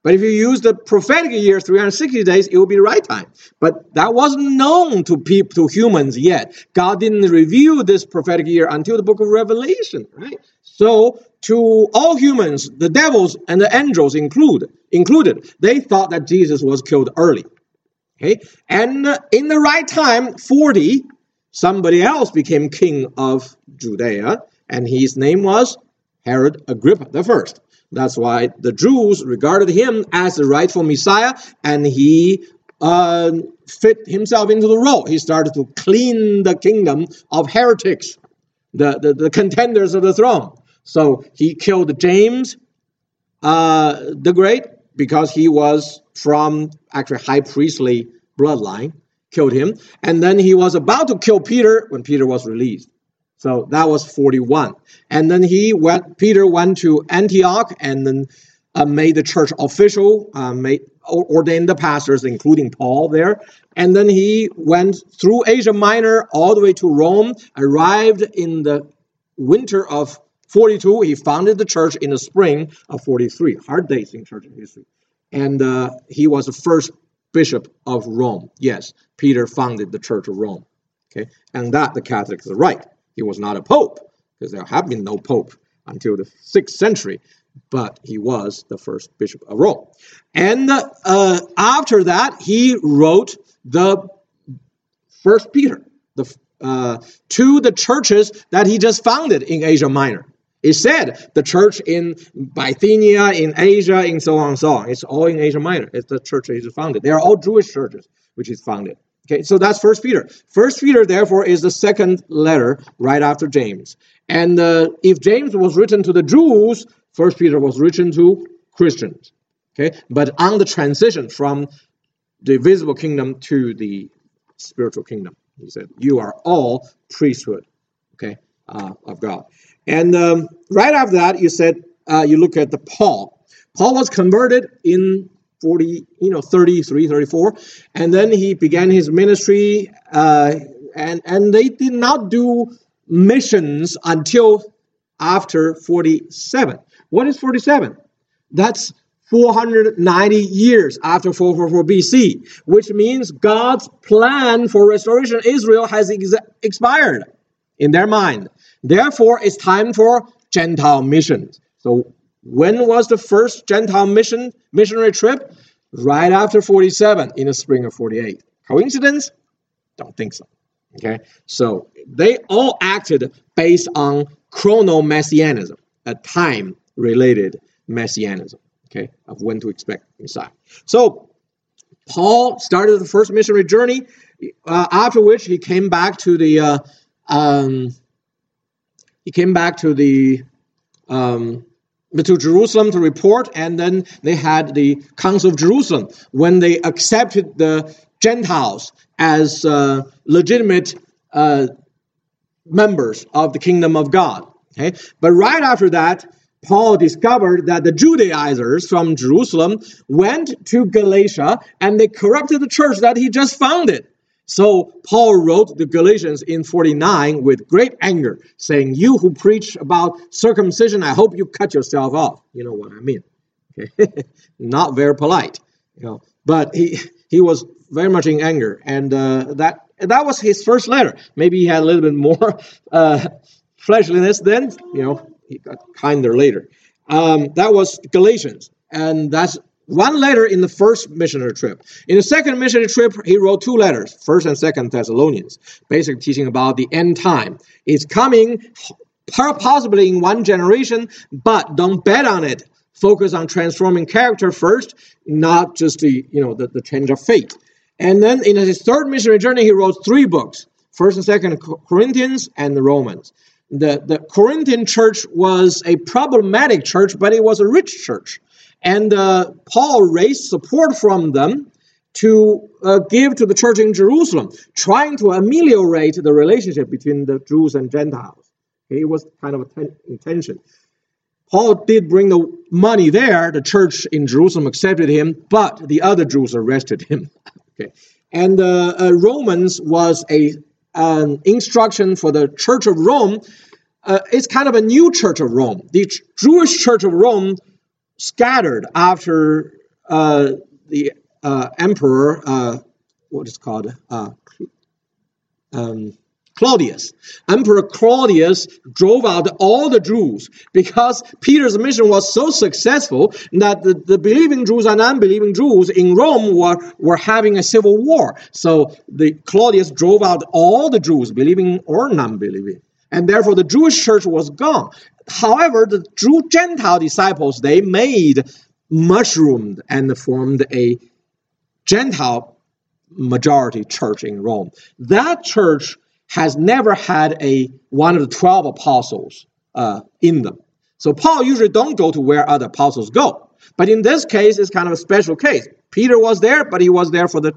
But if you use the prophetic year, 360 days, it will be the right time. But that wasn't known to people, to humans yet. God didn't reveal this prophetic year until the book of Revelation, right? So to all humans, the devils and the angels include, included, they thought that Jesus was killed early. Okay? And in the right time, 40, somebody else became king of Judea, and his name was Herod Agrippa the first. That's why the Jews regarded him as the rightful Messiah, and he uh, fit himself into the role. He started to clean the kingdom of heretics, the, the, the contenders of the throne. So he killed James uh, the Great because he was from actually high priestly bloodline, killed him. And then he was about to kill Peter when Peter was released. So that was 41. And then he went, Peter went to Antioch and then uh, made the church official, uh, made, ordained the pastors, including Paul there. And then he went through Asia Minor all the way to Rome, arrived in the winter of 42, he founded the church in the spring of 43. Hard days in church history. And uh, he was the first bishop of Rome. Yes, Peter founded the church of Rome. Okay, and that the Catholics are right. He was not a pope, because there have been no pope until the sixth century, but he was the first bishop of Rome. And uh, after that, he wrote the First Peter, the uh, to the churches that he just founded in Asia Minor. It said the church in Bithynia, in Asia, and so on and so on. It's all in Asia Minor. It's the church that is founded. They are all Jewish churches which is founded. Okay, so that's First Peter. First Peter, therefore, is the second letter right after James. And uh, if James was written to the Jews, First Peter was written to Christians. Okay, but on the transition from the visible kingdom to the spiritual kingdom, he said, "You are all priesthood." Okay, uh, of God. And um, right after that, you said uh, you look at the Paul. Paul was converted in 40, you know, 33, 34, and then he began his ministry. Uh, and and they did not do missions until after 47. What is 47? That's 490 years after 444 BC, which means God's plan for restoration Israel has ex- expired in their mind. Therefore, it's time for Gentile missions. So, when was the first Gentile mission missionary trip? Right after 47 in the spring of 48. Coincidence? Don't think so. Okay, so they all acted based on chrono messianism, a time related messianism, okay, of when to expect Messiah. So Paul started the first missionary journey, uh, after which he came back to the uh, um, he came back to the um, to Jerusalem to report, and then they had the Council of Jerusalem when they accepted the Gentiles as uh, legitimate uh, members of the kingdom of God. Okay, but right after that, Paul discovered that the Judaizers from Jerusalem went to Galatia and they corrupted the church that he just founded. So Paul wrote the Galatians in 49 with great anger, saying, You who preach about circumcision, I hope you cut yourself off. You know what I mean. Okay? *laughs* Not very polite. You know, but he he was very much in anger, and uh, that that was his first letter. Maybe he had a little bit more uh, fleshliness then. You know, he got kinder later. Um, that was Galatians, and that's one letter in the first missionary trip. In the second missionary trip, he wrote two letters, First and Second Thessalonians, basically teaching about the end time. It's coming possibly in one generation, but don't bet on it. Focus on transforming character first, not just the you know the, the change of fate. And then in his third missionary journey, he wrote three books: First and Second Corinthians and the Romans. The the Corinthian church was a problematic church, but it was a rich church. And uh, Paul raised support from them to uh, give to the church in Jerusalem, trying to ameliorate the relationship between the Jews and Gentiles. Okay, it was kind of a ten- intention. Paul did bring the money there. The church in Jerusalem accepted him, but the other Jews arrested him. *laughs* okay, and uh, uh, Romans was a an instruction for the Church of Rome. Uh, it's kind of a new Church of Rome. The Jewish Church of Rome scattered after uh, the uh, emperor, uh, what is called uh, um, Claudius. Emperor Claudius drove out all the Jews because Peter's mission was so successful that the, the believing Jews and unbelieving Jews in Rome were, were having a civil war. So the Claudius drove out all the Jews, believing or non-believing. And therefore the Jewish church was gone. However, the Jew Gentile disciples, they made mushroomed and formed a Gentile majority church in Rome. That church has never had a one of the 12 apostles uh, in them. So Paul usually don't go to where other apostles go. But in this case, it's kind of a special case. Peter was there, but he was there for the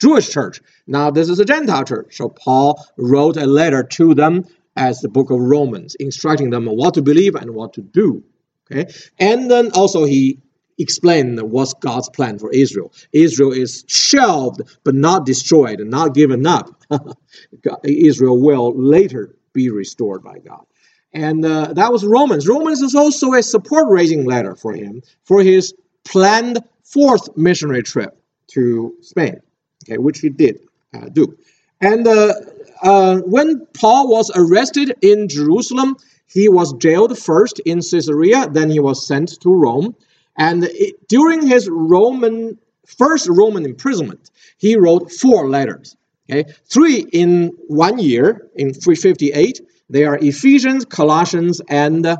Jewish church. Now this is a Gentile church. So Paul wrote a letter to them as the book of Romans, instructing them what to believe and what to do. Okay, and then also he explained what's God's plan for Israel. Israel is shelved but not destroyed, not given up. *laughs* Israel will later be restored by God. And uh, that was Romans. Romans is also a support raising letter for him for his planned fourth missionary trip to Spain, okay, which he did uh, do. And uh, uh, when Paul was arrested in Jerusalem, he was jailed first in Caesarea, then he was sent to Rome. And it, during his Roman first Roman imprisonment, he wrote four letters. Okay, three in one year in 358. They are Ephesians, Colossians, and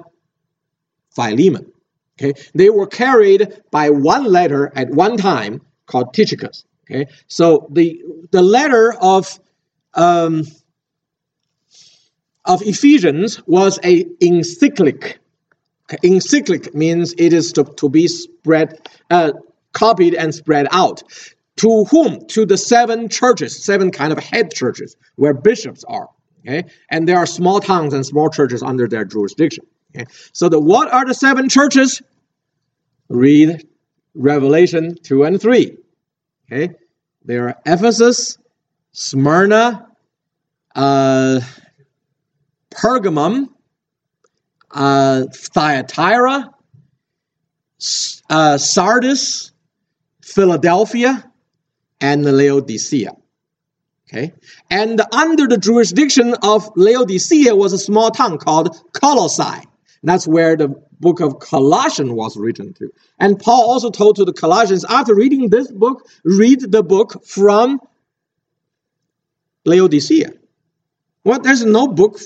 Philemon. Okay, they were carried by one letter at one time called Tychicus. Okay, so the the letter of um, of Ephesians was a encyclic. Encyclic means it is to, to be spread, uh, copied and spread out. To whom? To the seven churches, seven kind of head churches where bishops are. Okay, and there are small towns and small churches under their jurisdiction. Okay, so the what are the seven churches? Read Revelation two and three. Okay, there are Ephesus, Smyrna, uh, Pergamum, uh, Thyatira, uh, Sardis, Philadelphia, and Laodicea. Okay, and under the jurisdiction of Laodicea was a small town called Colossae. That's where the book of Colossians was written to. And Paul also told to the Colossians, after reading this book, read the book from Laodicea. Well, there's no book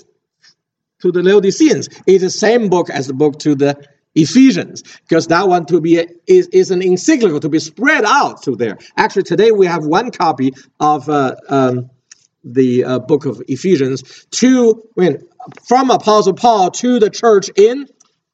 to the Laodiceans. It's the same book as the book to the Ephesians, because that one to be a, is, is an encyclical to be spread out to there. Actually, today we have one copy of uh, um, the uh, book of Ephesians to when from Apostle Paul to the church in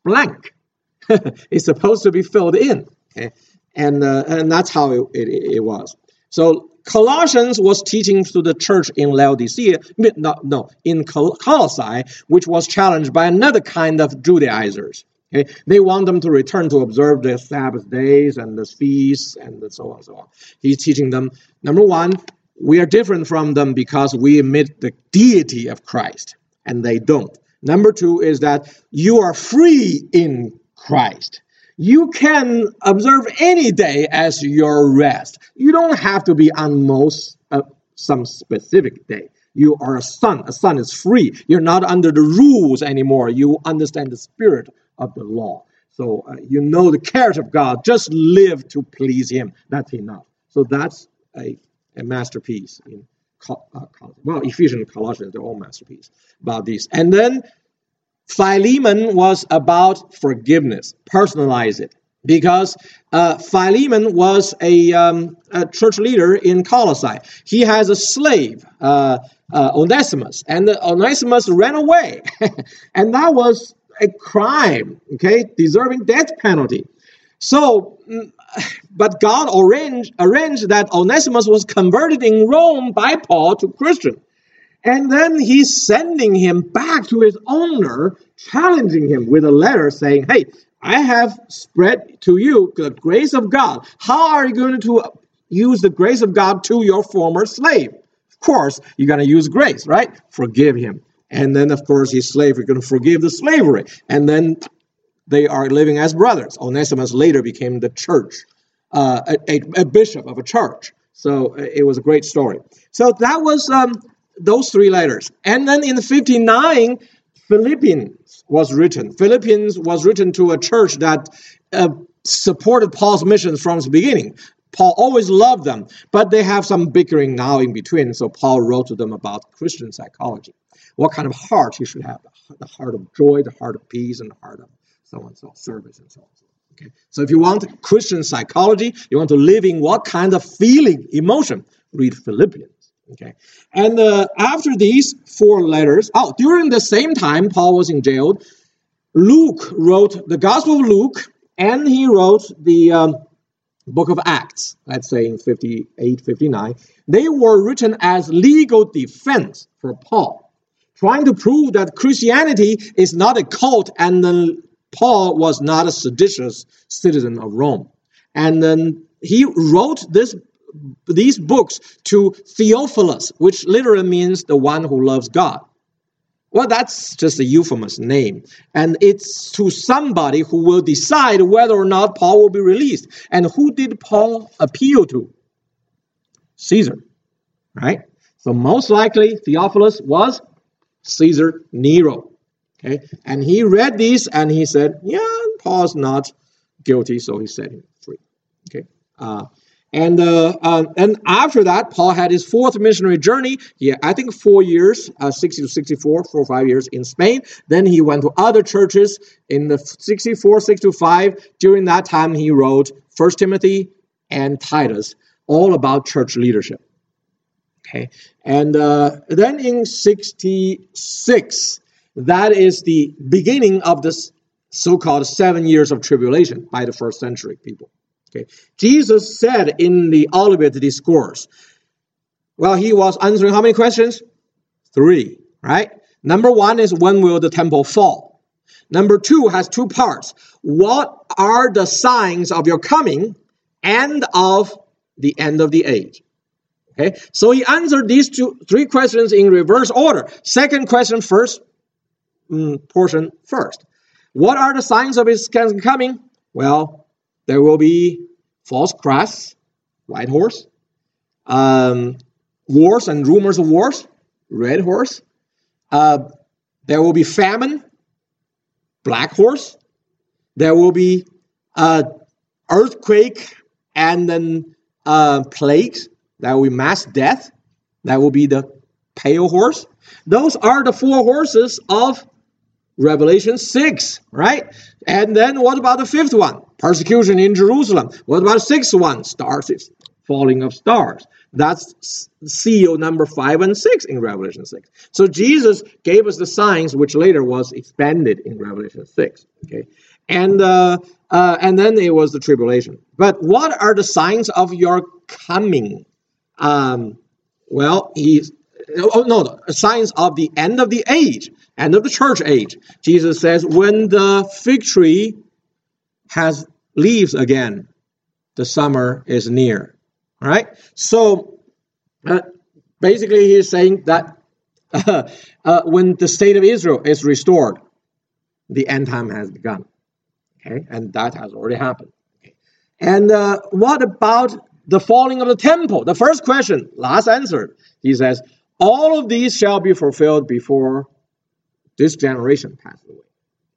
blank. *laughs* it's supposed to be filled in, okay? and uh, and that's how it, it, it was. So Colossians was teaching to the church in Laodicea, no, no in Colossae, which was challenged by another kind of Judaizers. Okay? They want them to return to observe the Sabbath days and the feasts and so on and so on. He's teaching them, number one, we are different from them because we admit the deity of Christ, and they don't. Number two is that you are free in Christ you can observe any day as your rest. You don't have to be on most uh, some specific day. You are a son. A son is free. You're not under the rules anymore. You understand the spirit of the law. So uh, you know the character of God. Just live to please Him. That's enough. So that's a, a masterpiece in uh, well, Ephesians Colossians, they're all masterpiece about this. And then Philemon was about forgiveness, personalize it. Because uh, Philemon was a, um, a, church leader in Colossae. He has a slave, uh, uh, Onesimus, and Onesimus ran away. *laughs* and that was a crime, okay, deserving death penalty. So, mm, *sighs* but God arranged, arranged that Onesimus was converted in Rome by Paul to Christian. And then he's sending him back to his owner, challenging him with a letter saying, Hey, I have spread to you the grace of God. How are you going to use the grace of God to your former slave? Of course, you're going to use grace, right? Forgive him. And then, of course, his slave, you're going to forgive the slavery. And then they are living as brothers. Onesimus later became the church, uh, a, a, bishop of a church. So uh, it was a great story. So that was um, those three letters. And then in 59, Philippians was written. Philippians was written to a church that uh, supported Paul's missions from the beginning. Paul always loved them, but they have some bickering now in between. So Paul wrote to them about Christian psychology, what kind of heart you should have the heart of joy, the heart of peace, and the heart of so on, so service and so on. Okay. So if you want Christian psychology, you want to live in what kind of feeling, emotion, read Philippians. Okay. And uh, after these four letters, oh, during the same time Paul was in jail, Luke wrote the Gospel of Luke, and he wrote the um, book of Acts, let's say in 58, 59. They were written as legal defense for Paul, trying to prove that Christianity is not a cult and then Paul was not a seditious citizen of Rome. And then he wrote this, these books to Theophilus, which literally means the one who loves God. Well, that's just a euphemous name. And it's to somebody who will decide whether or not Paul will be released. And who did Paul appeal to? Caesar, right? So most likely Theophilus was Caesar Nero. Okay, and he read these and he said, "Yeah, Paul's not guilty," so he set him free. Okay, uh, and uh, uh, and after that, Paul had his fourth missionary journey. Yeah, I think four years, uh, 60 to 64, four or five years in Spain. Then he went to other churches in the 64, 65. During that time, he wrote First Timothy and Titus, all about church leadership. Okay, and uh, then in 66, that is the beginning of this so-called seven years of tribulation by the first century people. Okay. Jesus said in the Olivet Discourse, well, he was answering how many questions? Three, right? Number one is when will the temple fall? Number two has two parts. What are the signs of your coming and of the end of the age? Okay, so he answered these two, three questions in reverse order. Second question first, mm, portion first. What are the signs of his coming? Well, there will be false Christ, white horse, um, wars and rumors of wars, red horse. Uh, there will be famine, black horse. There will be uh, earthquake and then uh, plagues. There will be mass death. That will be the pale horse. Those are the four horses of Revelation 6, right? And then what about the fifth one? Persecution in Jerusalem. What about sixth one? Stars, falling of stars. That's seal number five and six in Revelation 6. So Jesus gave us the signs, which later was expanded in Revelation 6. Okay. And uh, uh, and then it was the tribulation. But what are the signs of your coming? Um, well, he's oh no, signs of the end of the age end of the church age. Jesus says, when the fig tree has leaves again, the summer is near. All right? So uh, basically, he's saying that uh, *laughs* uh, when the state of Israel is restored, the end time has begun. Okay? And that has already happened. Okay? And uh, what about the falling of the temple? The first question, last answer. He says, all of these shall be fulfilled before this generation passed away.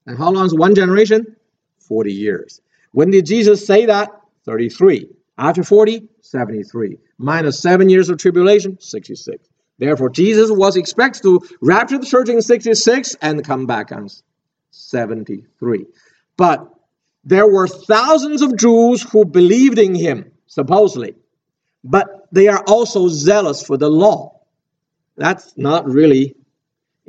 And how long is one generation? 40 years. When did Jesus say that? 33. After 40, 73. Minus seven years of tribulation, 66. Therefore, Jesus was expected to rapture the church in 66 and come back on 73. But there were thousands of Jews who believed in him, supposedly. But they are also zealous for the law. That's not really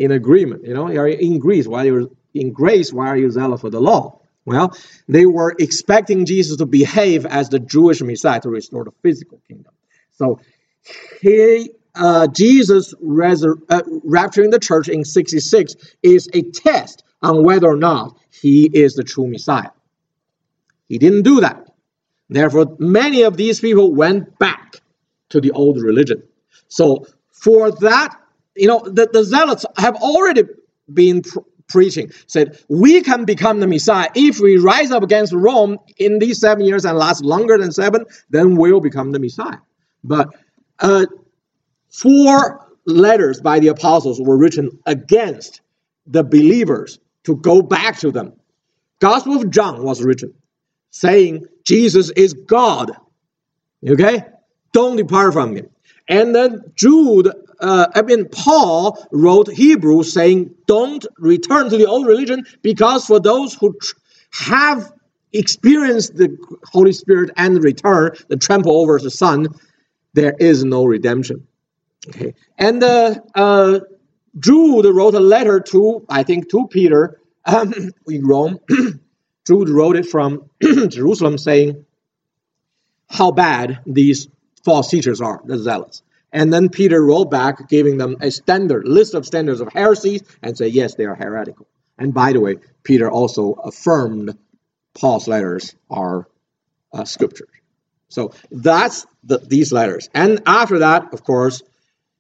in agreement. You know, you're in Greece. Why you're in grace? Why are you zealous for the law? Well, they were expecting Jesus to behave as the Jewish Messiah to restore the physical kingdom. So he, uh, Jesus resur- uh, rapturing the church in 66 is a test on whether or not he is the true Messiah. He didn't do that. Therefore, many of these people went back to the old religion. So, for that, you know, the, the zealots have already been pr- preaching, said, we can become the Messiah. If we rise up against Rome in these seven years and last longer than seven, then we'll become the Messiah. But uh, four letters by the apostles were written against the believers to go back to them. Gospel of John was written saying Jesus is God. Okay? Don't depart from him. And then Jude, uh, I mean, Paul wrote Hebrew saying, don't return to the old religion because for those who tr- have experienced the Holy Spirit and return, the trample over the Son, there is no redemption. Okay. And uh, uh, Jude wrote a letter to, I think, to Peter um, *clears throat* in Rome. *clears throat* Jude wrote it from *clears throat* Jerusalem saying how bad these false teachers are, the zealots. And then Peter wrote back, giving them a standard list of standards of heresies, and say, yes, they are heretical. And by the way, Peter also affirmed Paul's letters are uh, scriptures. So that's the, these letters. And after that, of course,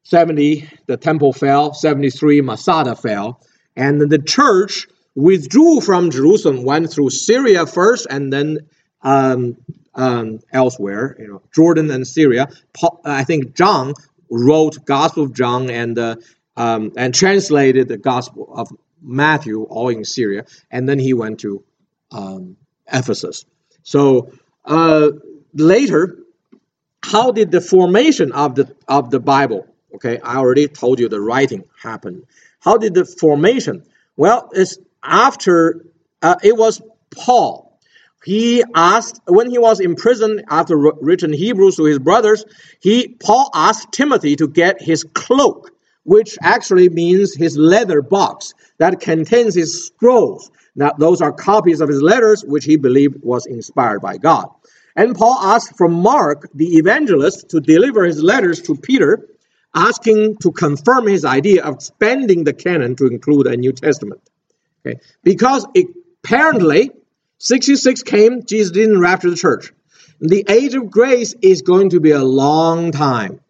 70, the temple fell, 73, Masada fell, and the church withdrew from Jerusalem, went through Syria first, and then um, um, elsewhere, you know, Jordan and Syria. Paul, I think John wrote Gospel of John and uh, um, and translated the Gospel of Matthew all in Syria, and then he went to um, Ephesus. So uh, later, how did the formation of the of the Bible? Okay, I already told you the writing happened. How did the formation? Well, it's after uh, it was Paul. He asked when he was in prison after written Hebrews to his brothers. He Paul asked Timothy to get his cloak, which actually means his leather box that contains his scrolls. Now those are copies of his letters, which he believed was inspired by God. And Paul asked from Mark, the evangelist, to deliver his letters to Peter, asking to confirm his idea of expanding the canon to include a New Testament. Okay? Because apparently 66 came, Jesus didn't rapture the church. The age of grace is going to be a long time,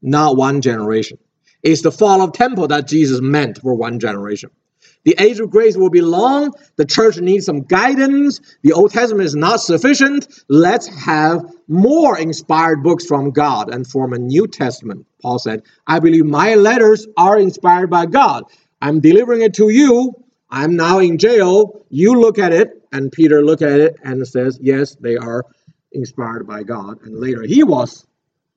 not one generation. It's the fall of temple that Jesus meant for one generation. The age of grace will be long. The church needs some guidance. The Old Testament is not sufficient. Let's have more inspired books from God and form a New Testament. Paul said, I believe my letters are inspired by God. I'm delivering it to you I'm now in jail. You look at it, and Peter look at it and says, yes, they are inspired by God. And later he was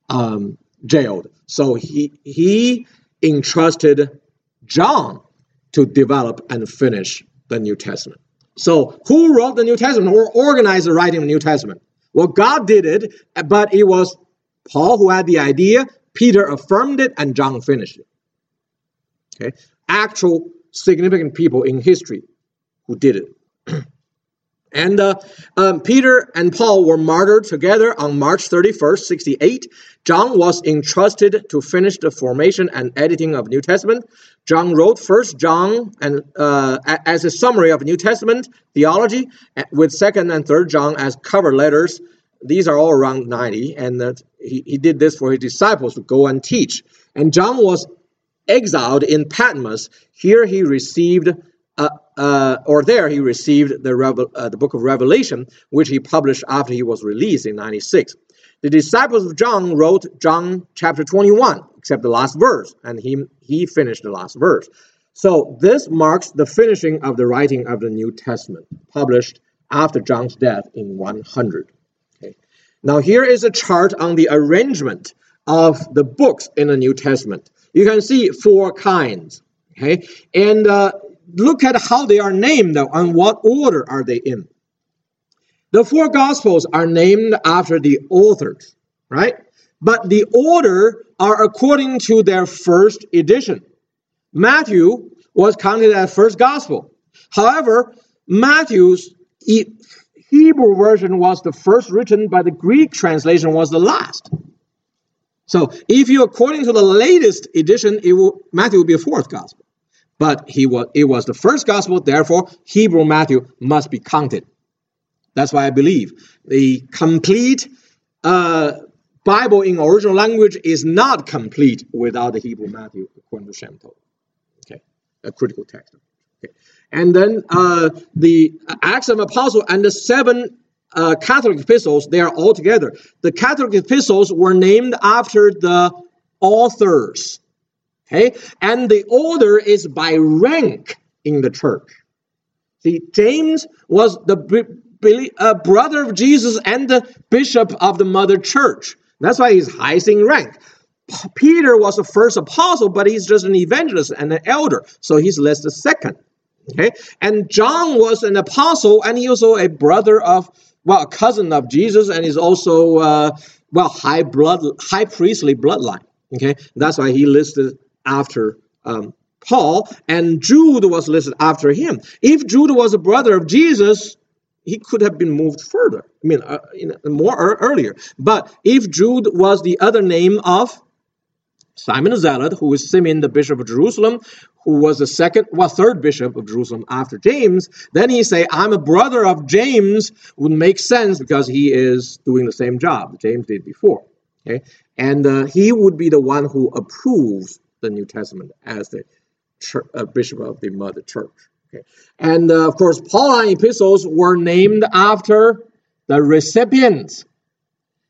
um, jailed. So he he entrusted John to develop and finish the New Testament. So who wrote the New Testament or organized the writing of the New Testament? Well, God did it, but it was Paul who had the idea, Peter affirmed it, and John finished it. Okay, actual significant people in history who did it. *clears throat* and uh, um, Peter and Paul were martyred together on March 31st, 68. John was entrusted to finish the formation and editing of New Testament. John wrote First John and uh, as a summary of New Testament theology, with Second and Third John as cover letters. These are all around 90, and he, he did this for his disciples to go and teach. And John was exiled in Patmos, here he received, uh, uh, or there he received the, uh, the book of Revelation, which he published after he was released in 96. The disciples of John wrote John chapter 21, except the last verse, and he, he finished the last verse. So this marks the finishing of the writing of the New Testament, published after John's death in 100. Okay. Now here is a chart on the arrangement of the books in the New Testament. You can see four kinds. Okay, and uh, look at how they are named. and what order are they in? The four Gospels are named after the authors, right? But the order are according to their first edition. Matthew was counted as first Gospel. However, Matthew's Hebrew version was the first written, but the Greek translation was the last. So if you according to the latest edition, it will, Matthew will be a fourth gospel. But he was it was the first gospel, therefore Hebrew Matthew must be counted. That's why I believe the complete uh, Bible in original language is not complete without the Hebrew Matthew, according to Shem Tob. Okay, a critical text. Okay, and then uh, the Acts of Apostle and the seven uh, Catholic epistles, they are all together. The Catholic epistles were named after the authors. Okay? And the order is by rank in the church. See, James was the uh, brother of Jesus and the bishop of the mother church. That's why he's highest in rank. Peter was the first apostle, but he's just an evangelist and an elder, so he's listed second. Okay, and John was an apostle, and he also a brother of well, a cousin of Jesus, and is also uh, well high blood, high priestly bloodline. Okay, that's why he listed after um, Paul, and Jude was listed after him. If Jude was a brother of Jesus, he could have been moved further. I mean, uh, more earlier. But if Jude was the other name of Simon Zealot, who is Simeon the bishop of Jerusalem, who was the second, well, third bishop of Jerusalem after James, then he say, I'm a brother of James, would make sense because he is doing the same job James did before. Okay, and uh, he would be the one who approves the New Testament as the church, uh, bishop of the mother church. Okay, and uh, of course, Pauline epistles were named after the recipients.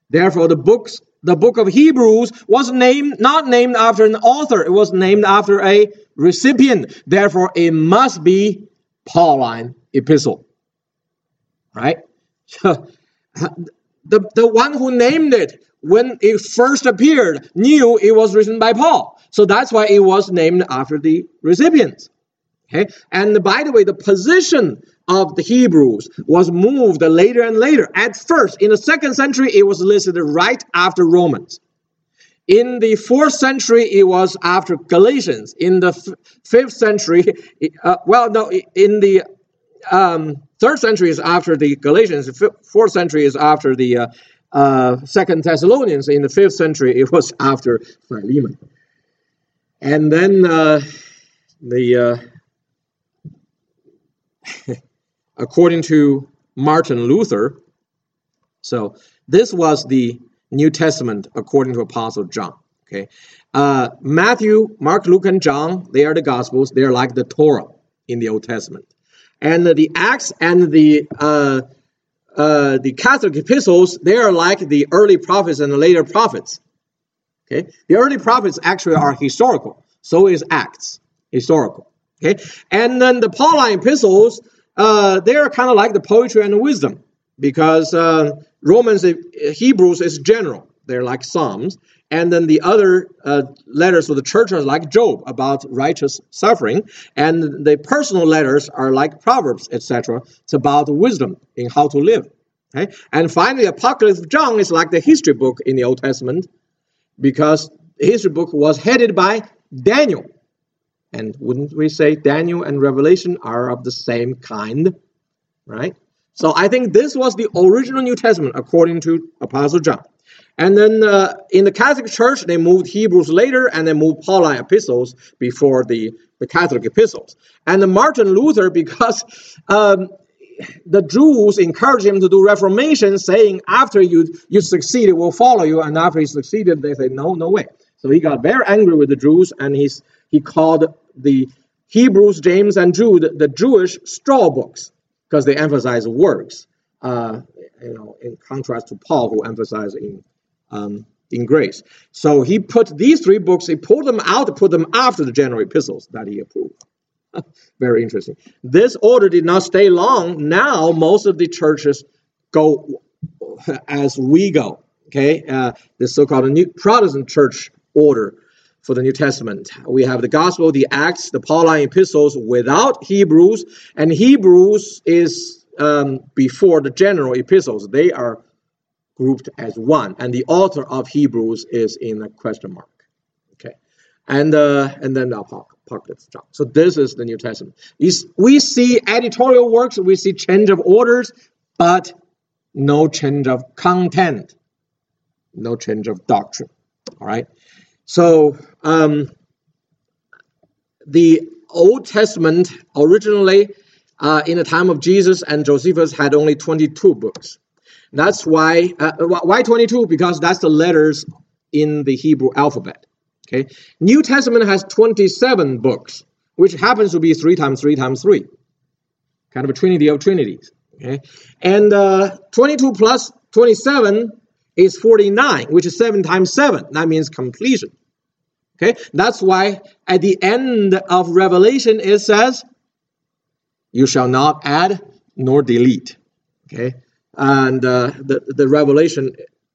Therefore, the books the book of Hebrews was named not named after an author, it was named after a recipient. Therefore, it must be Pauline epistle. Right? *laughs* the, the one who named it when it first appeared knew it was written by Paul. So that's why it was named after the recipients. Okay? And by the way, the position of the Hebrews was moved later and later. At first, in the second century, it was listed right after Romans. In the fourth century, it was after Galatians. In the fifth century, uh, well, no, in the um, third century is after the Galatians. The fourth century is after the uh, uh, Second Thessalonians. In the fifth century, it was after Philemon. And then uh, the uh, *laughs* according to Martin Luther. So this was the New Testament according to Apostle John. Okay, uh, Matthew, Mark, Luke, and John. They are the Gospels. They are like the Torah in the Old Testament, and the Acts and the uh, uh, the Catholic epistles. They are like the early prophets and the later prophets. Okay, the early prophets actually are historical. So is Acts historical. Okay, and then the Pauline epistles uh, they are kind of like the poetry and the wisdom because uh, Romans, Hebrews is general. They're like Psalms. And then the other uh, letters of the church are like Job about righteous suffering. And the personal letters are like Proverbs, etc. It's about wisdom in how to live. Okay? And finally, Apocalypse of John is like the history book in the Old Testament because the history book was headed by Daniel. And wouldn't we say Daniel and Revelation are of the same kind? Right? So I think this was the original New Testament according to Apostle John. And then uh, in the Catholic Church, they moved Hebrews later and they moved Pauline epistles before the, the Catholic epistles. And the Martin Luther, *laughs* because um, the Jews encouraged him to do Reformation, saying, after you, you succeeded, we'll follow you. And after he succeeded, they say, no, no way. So he got very angry with the Jews and he's, he called the Hebrews, James, and Jude the Jewish straw books because they emphasize works, uh, you know, in contrast to Paul who emphasized in um, in grace. So he put these three books, he pulled them out, put them after the general epistles that he approved. *laughs* Very interesting. This order did not stay long. Now most of the churches go as we go. Okay, uh, the so-called New Protestant church order for the New Testament. We have the Gospel, the Acts, the Pauline epistles without Hebrews, and Hebrews is um, before the general epistles. They are grouped as one, and the author of Hebrews is in a question mark. Okay, and uh, and then the apocalypse John. So this is the New Testament. We see editorial works, we see change of orders, but no change of content, no change of doctrine. All right. So um, the Old Testament originally, uh, in the time of Jesus and Josephus, had only 22 books. That's why uh, why 22 because that's the letters in the Hebrew alphabet. Okay, New Testament has 27 books, which happens to be three times three times three, kind of a trinity of trinities. Okay, and uh, 22 plus 27 is 49, which is seven times seven. That means completion. Okay, that's why at the end of Revelation it says, "You shall not add nor delete." Okay, and uh, the the revelation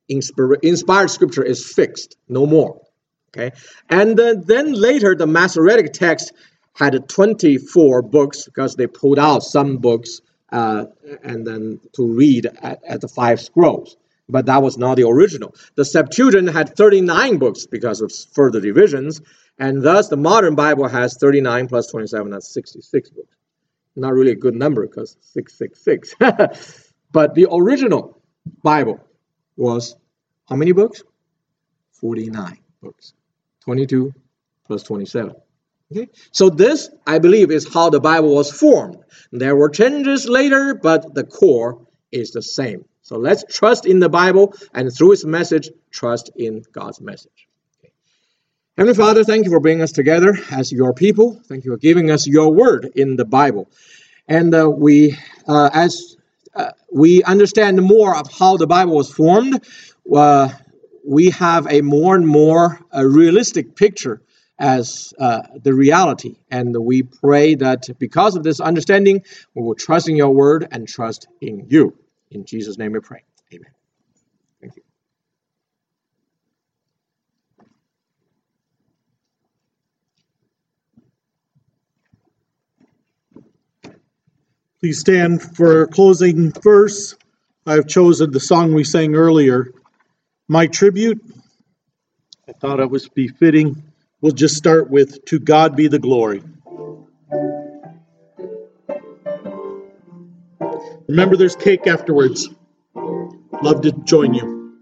inspired scripture is fixed, no more. Okay, and uh, then later the Masoretic text had 24 books because they pulled out some books uh, and then to read at, at, the five scrolls. But that was not the original. The Septuagint had 39 books because of further divisions, and thus the modern Bible has 39 plus 27, that's 66 books. Not really a good number because 666. *laughs* But the original Bible was how many books? 49 books. 22 plus 27. Okay? So this, I believe, is how the Bible was formed. There were changes later, but the core is the same. So let's trust in the Bible and through its message, trust in God's message. Heavenly Father, thank you for bringing us together as your people. Thank you for giving us your word in the Bible. And uh, we, uh, as uh, we understand more of how the Bible was formed, uh, we have a more and more uh, realistic picture as uh, the reality. And we pray that because of this understanding, we will trust in your word and trust in you. In Jesus' name we pray. Amen. Thank you. Please stand for closing verse. I've chosen the song we sang earlier, My Tribute. I thought it was befitting. We'll just start with To God Be the Glory. Remember, there's cake afterwards. Love to join you.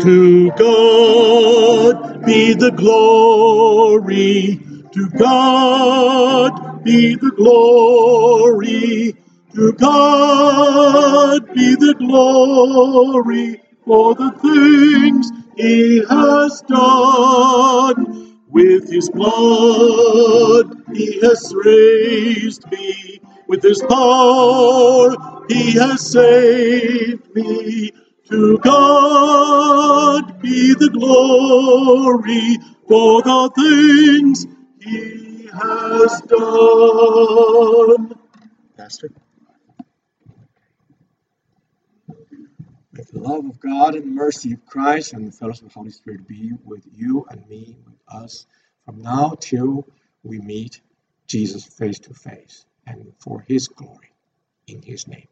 To God be the glory. To God be the glory. To God be the glory for the things he has done. With his blood he has raised me. With his power he has saved me. To God be the glory for the things he has done. Pastor? May the love of God and the mercy of Christ and the fellowship of the Holy Spirit be with you and me, with us, from now till we meet Jesus face to face and for his glory in his name.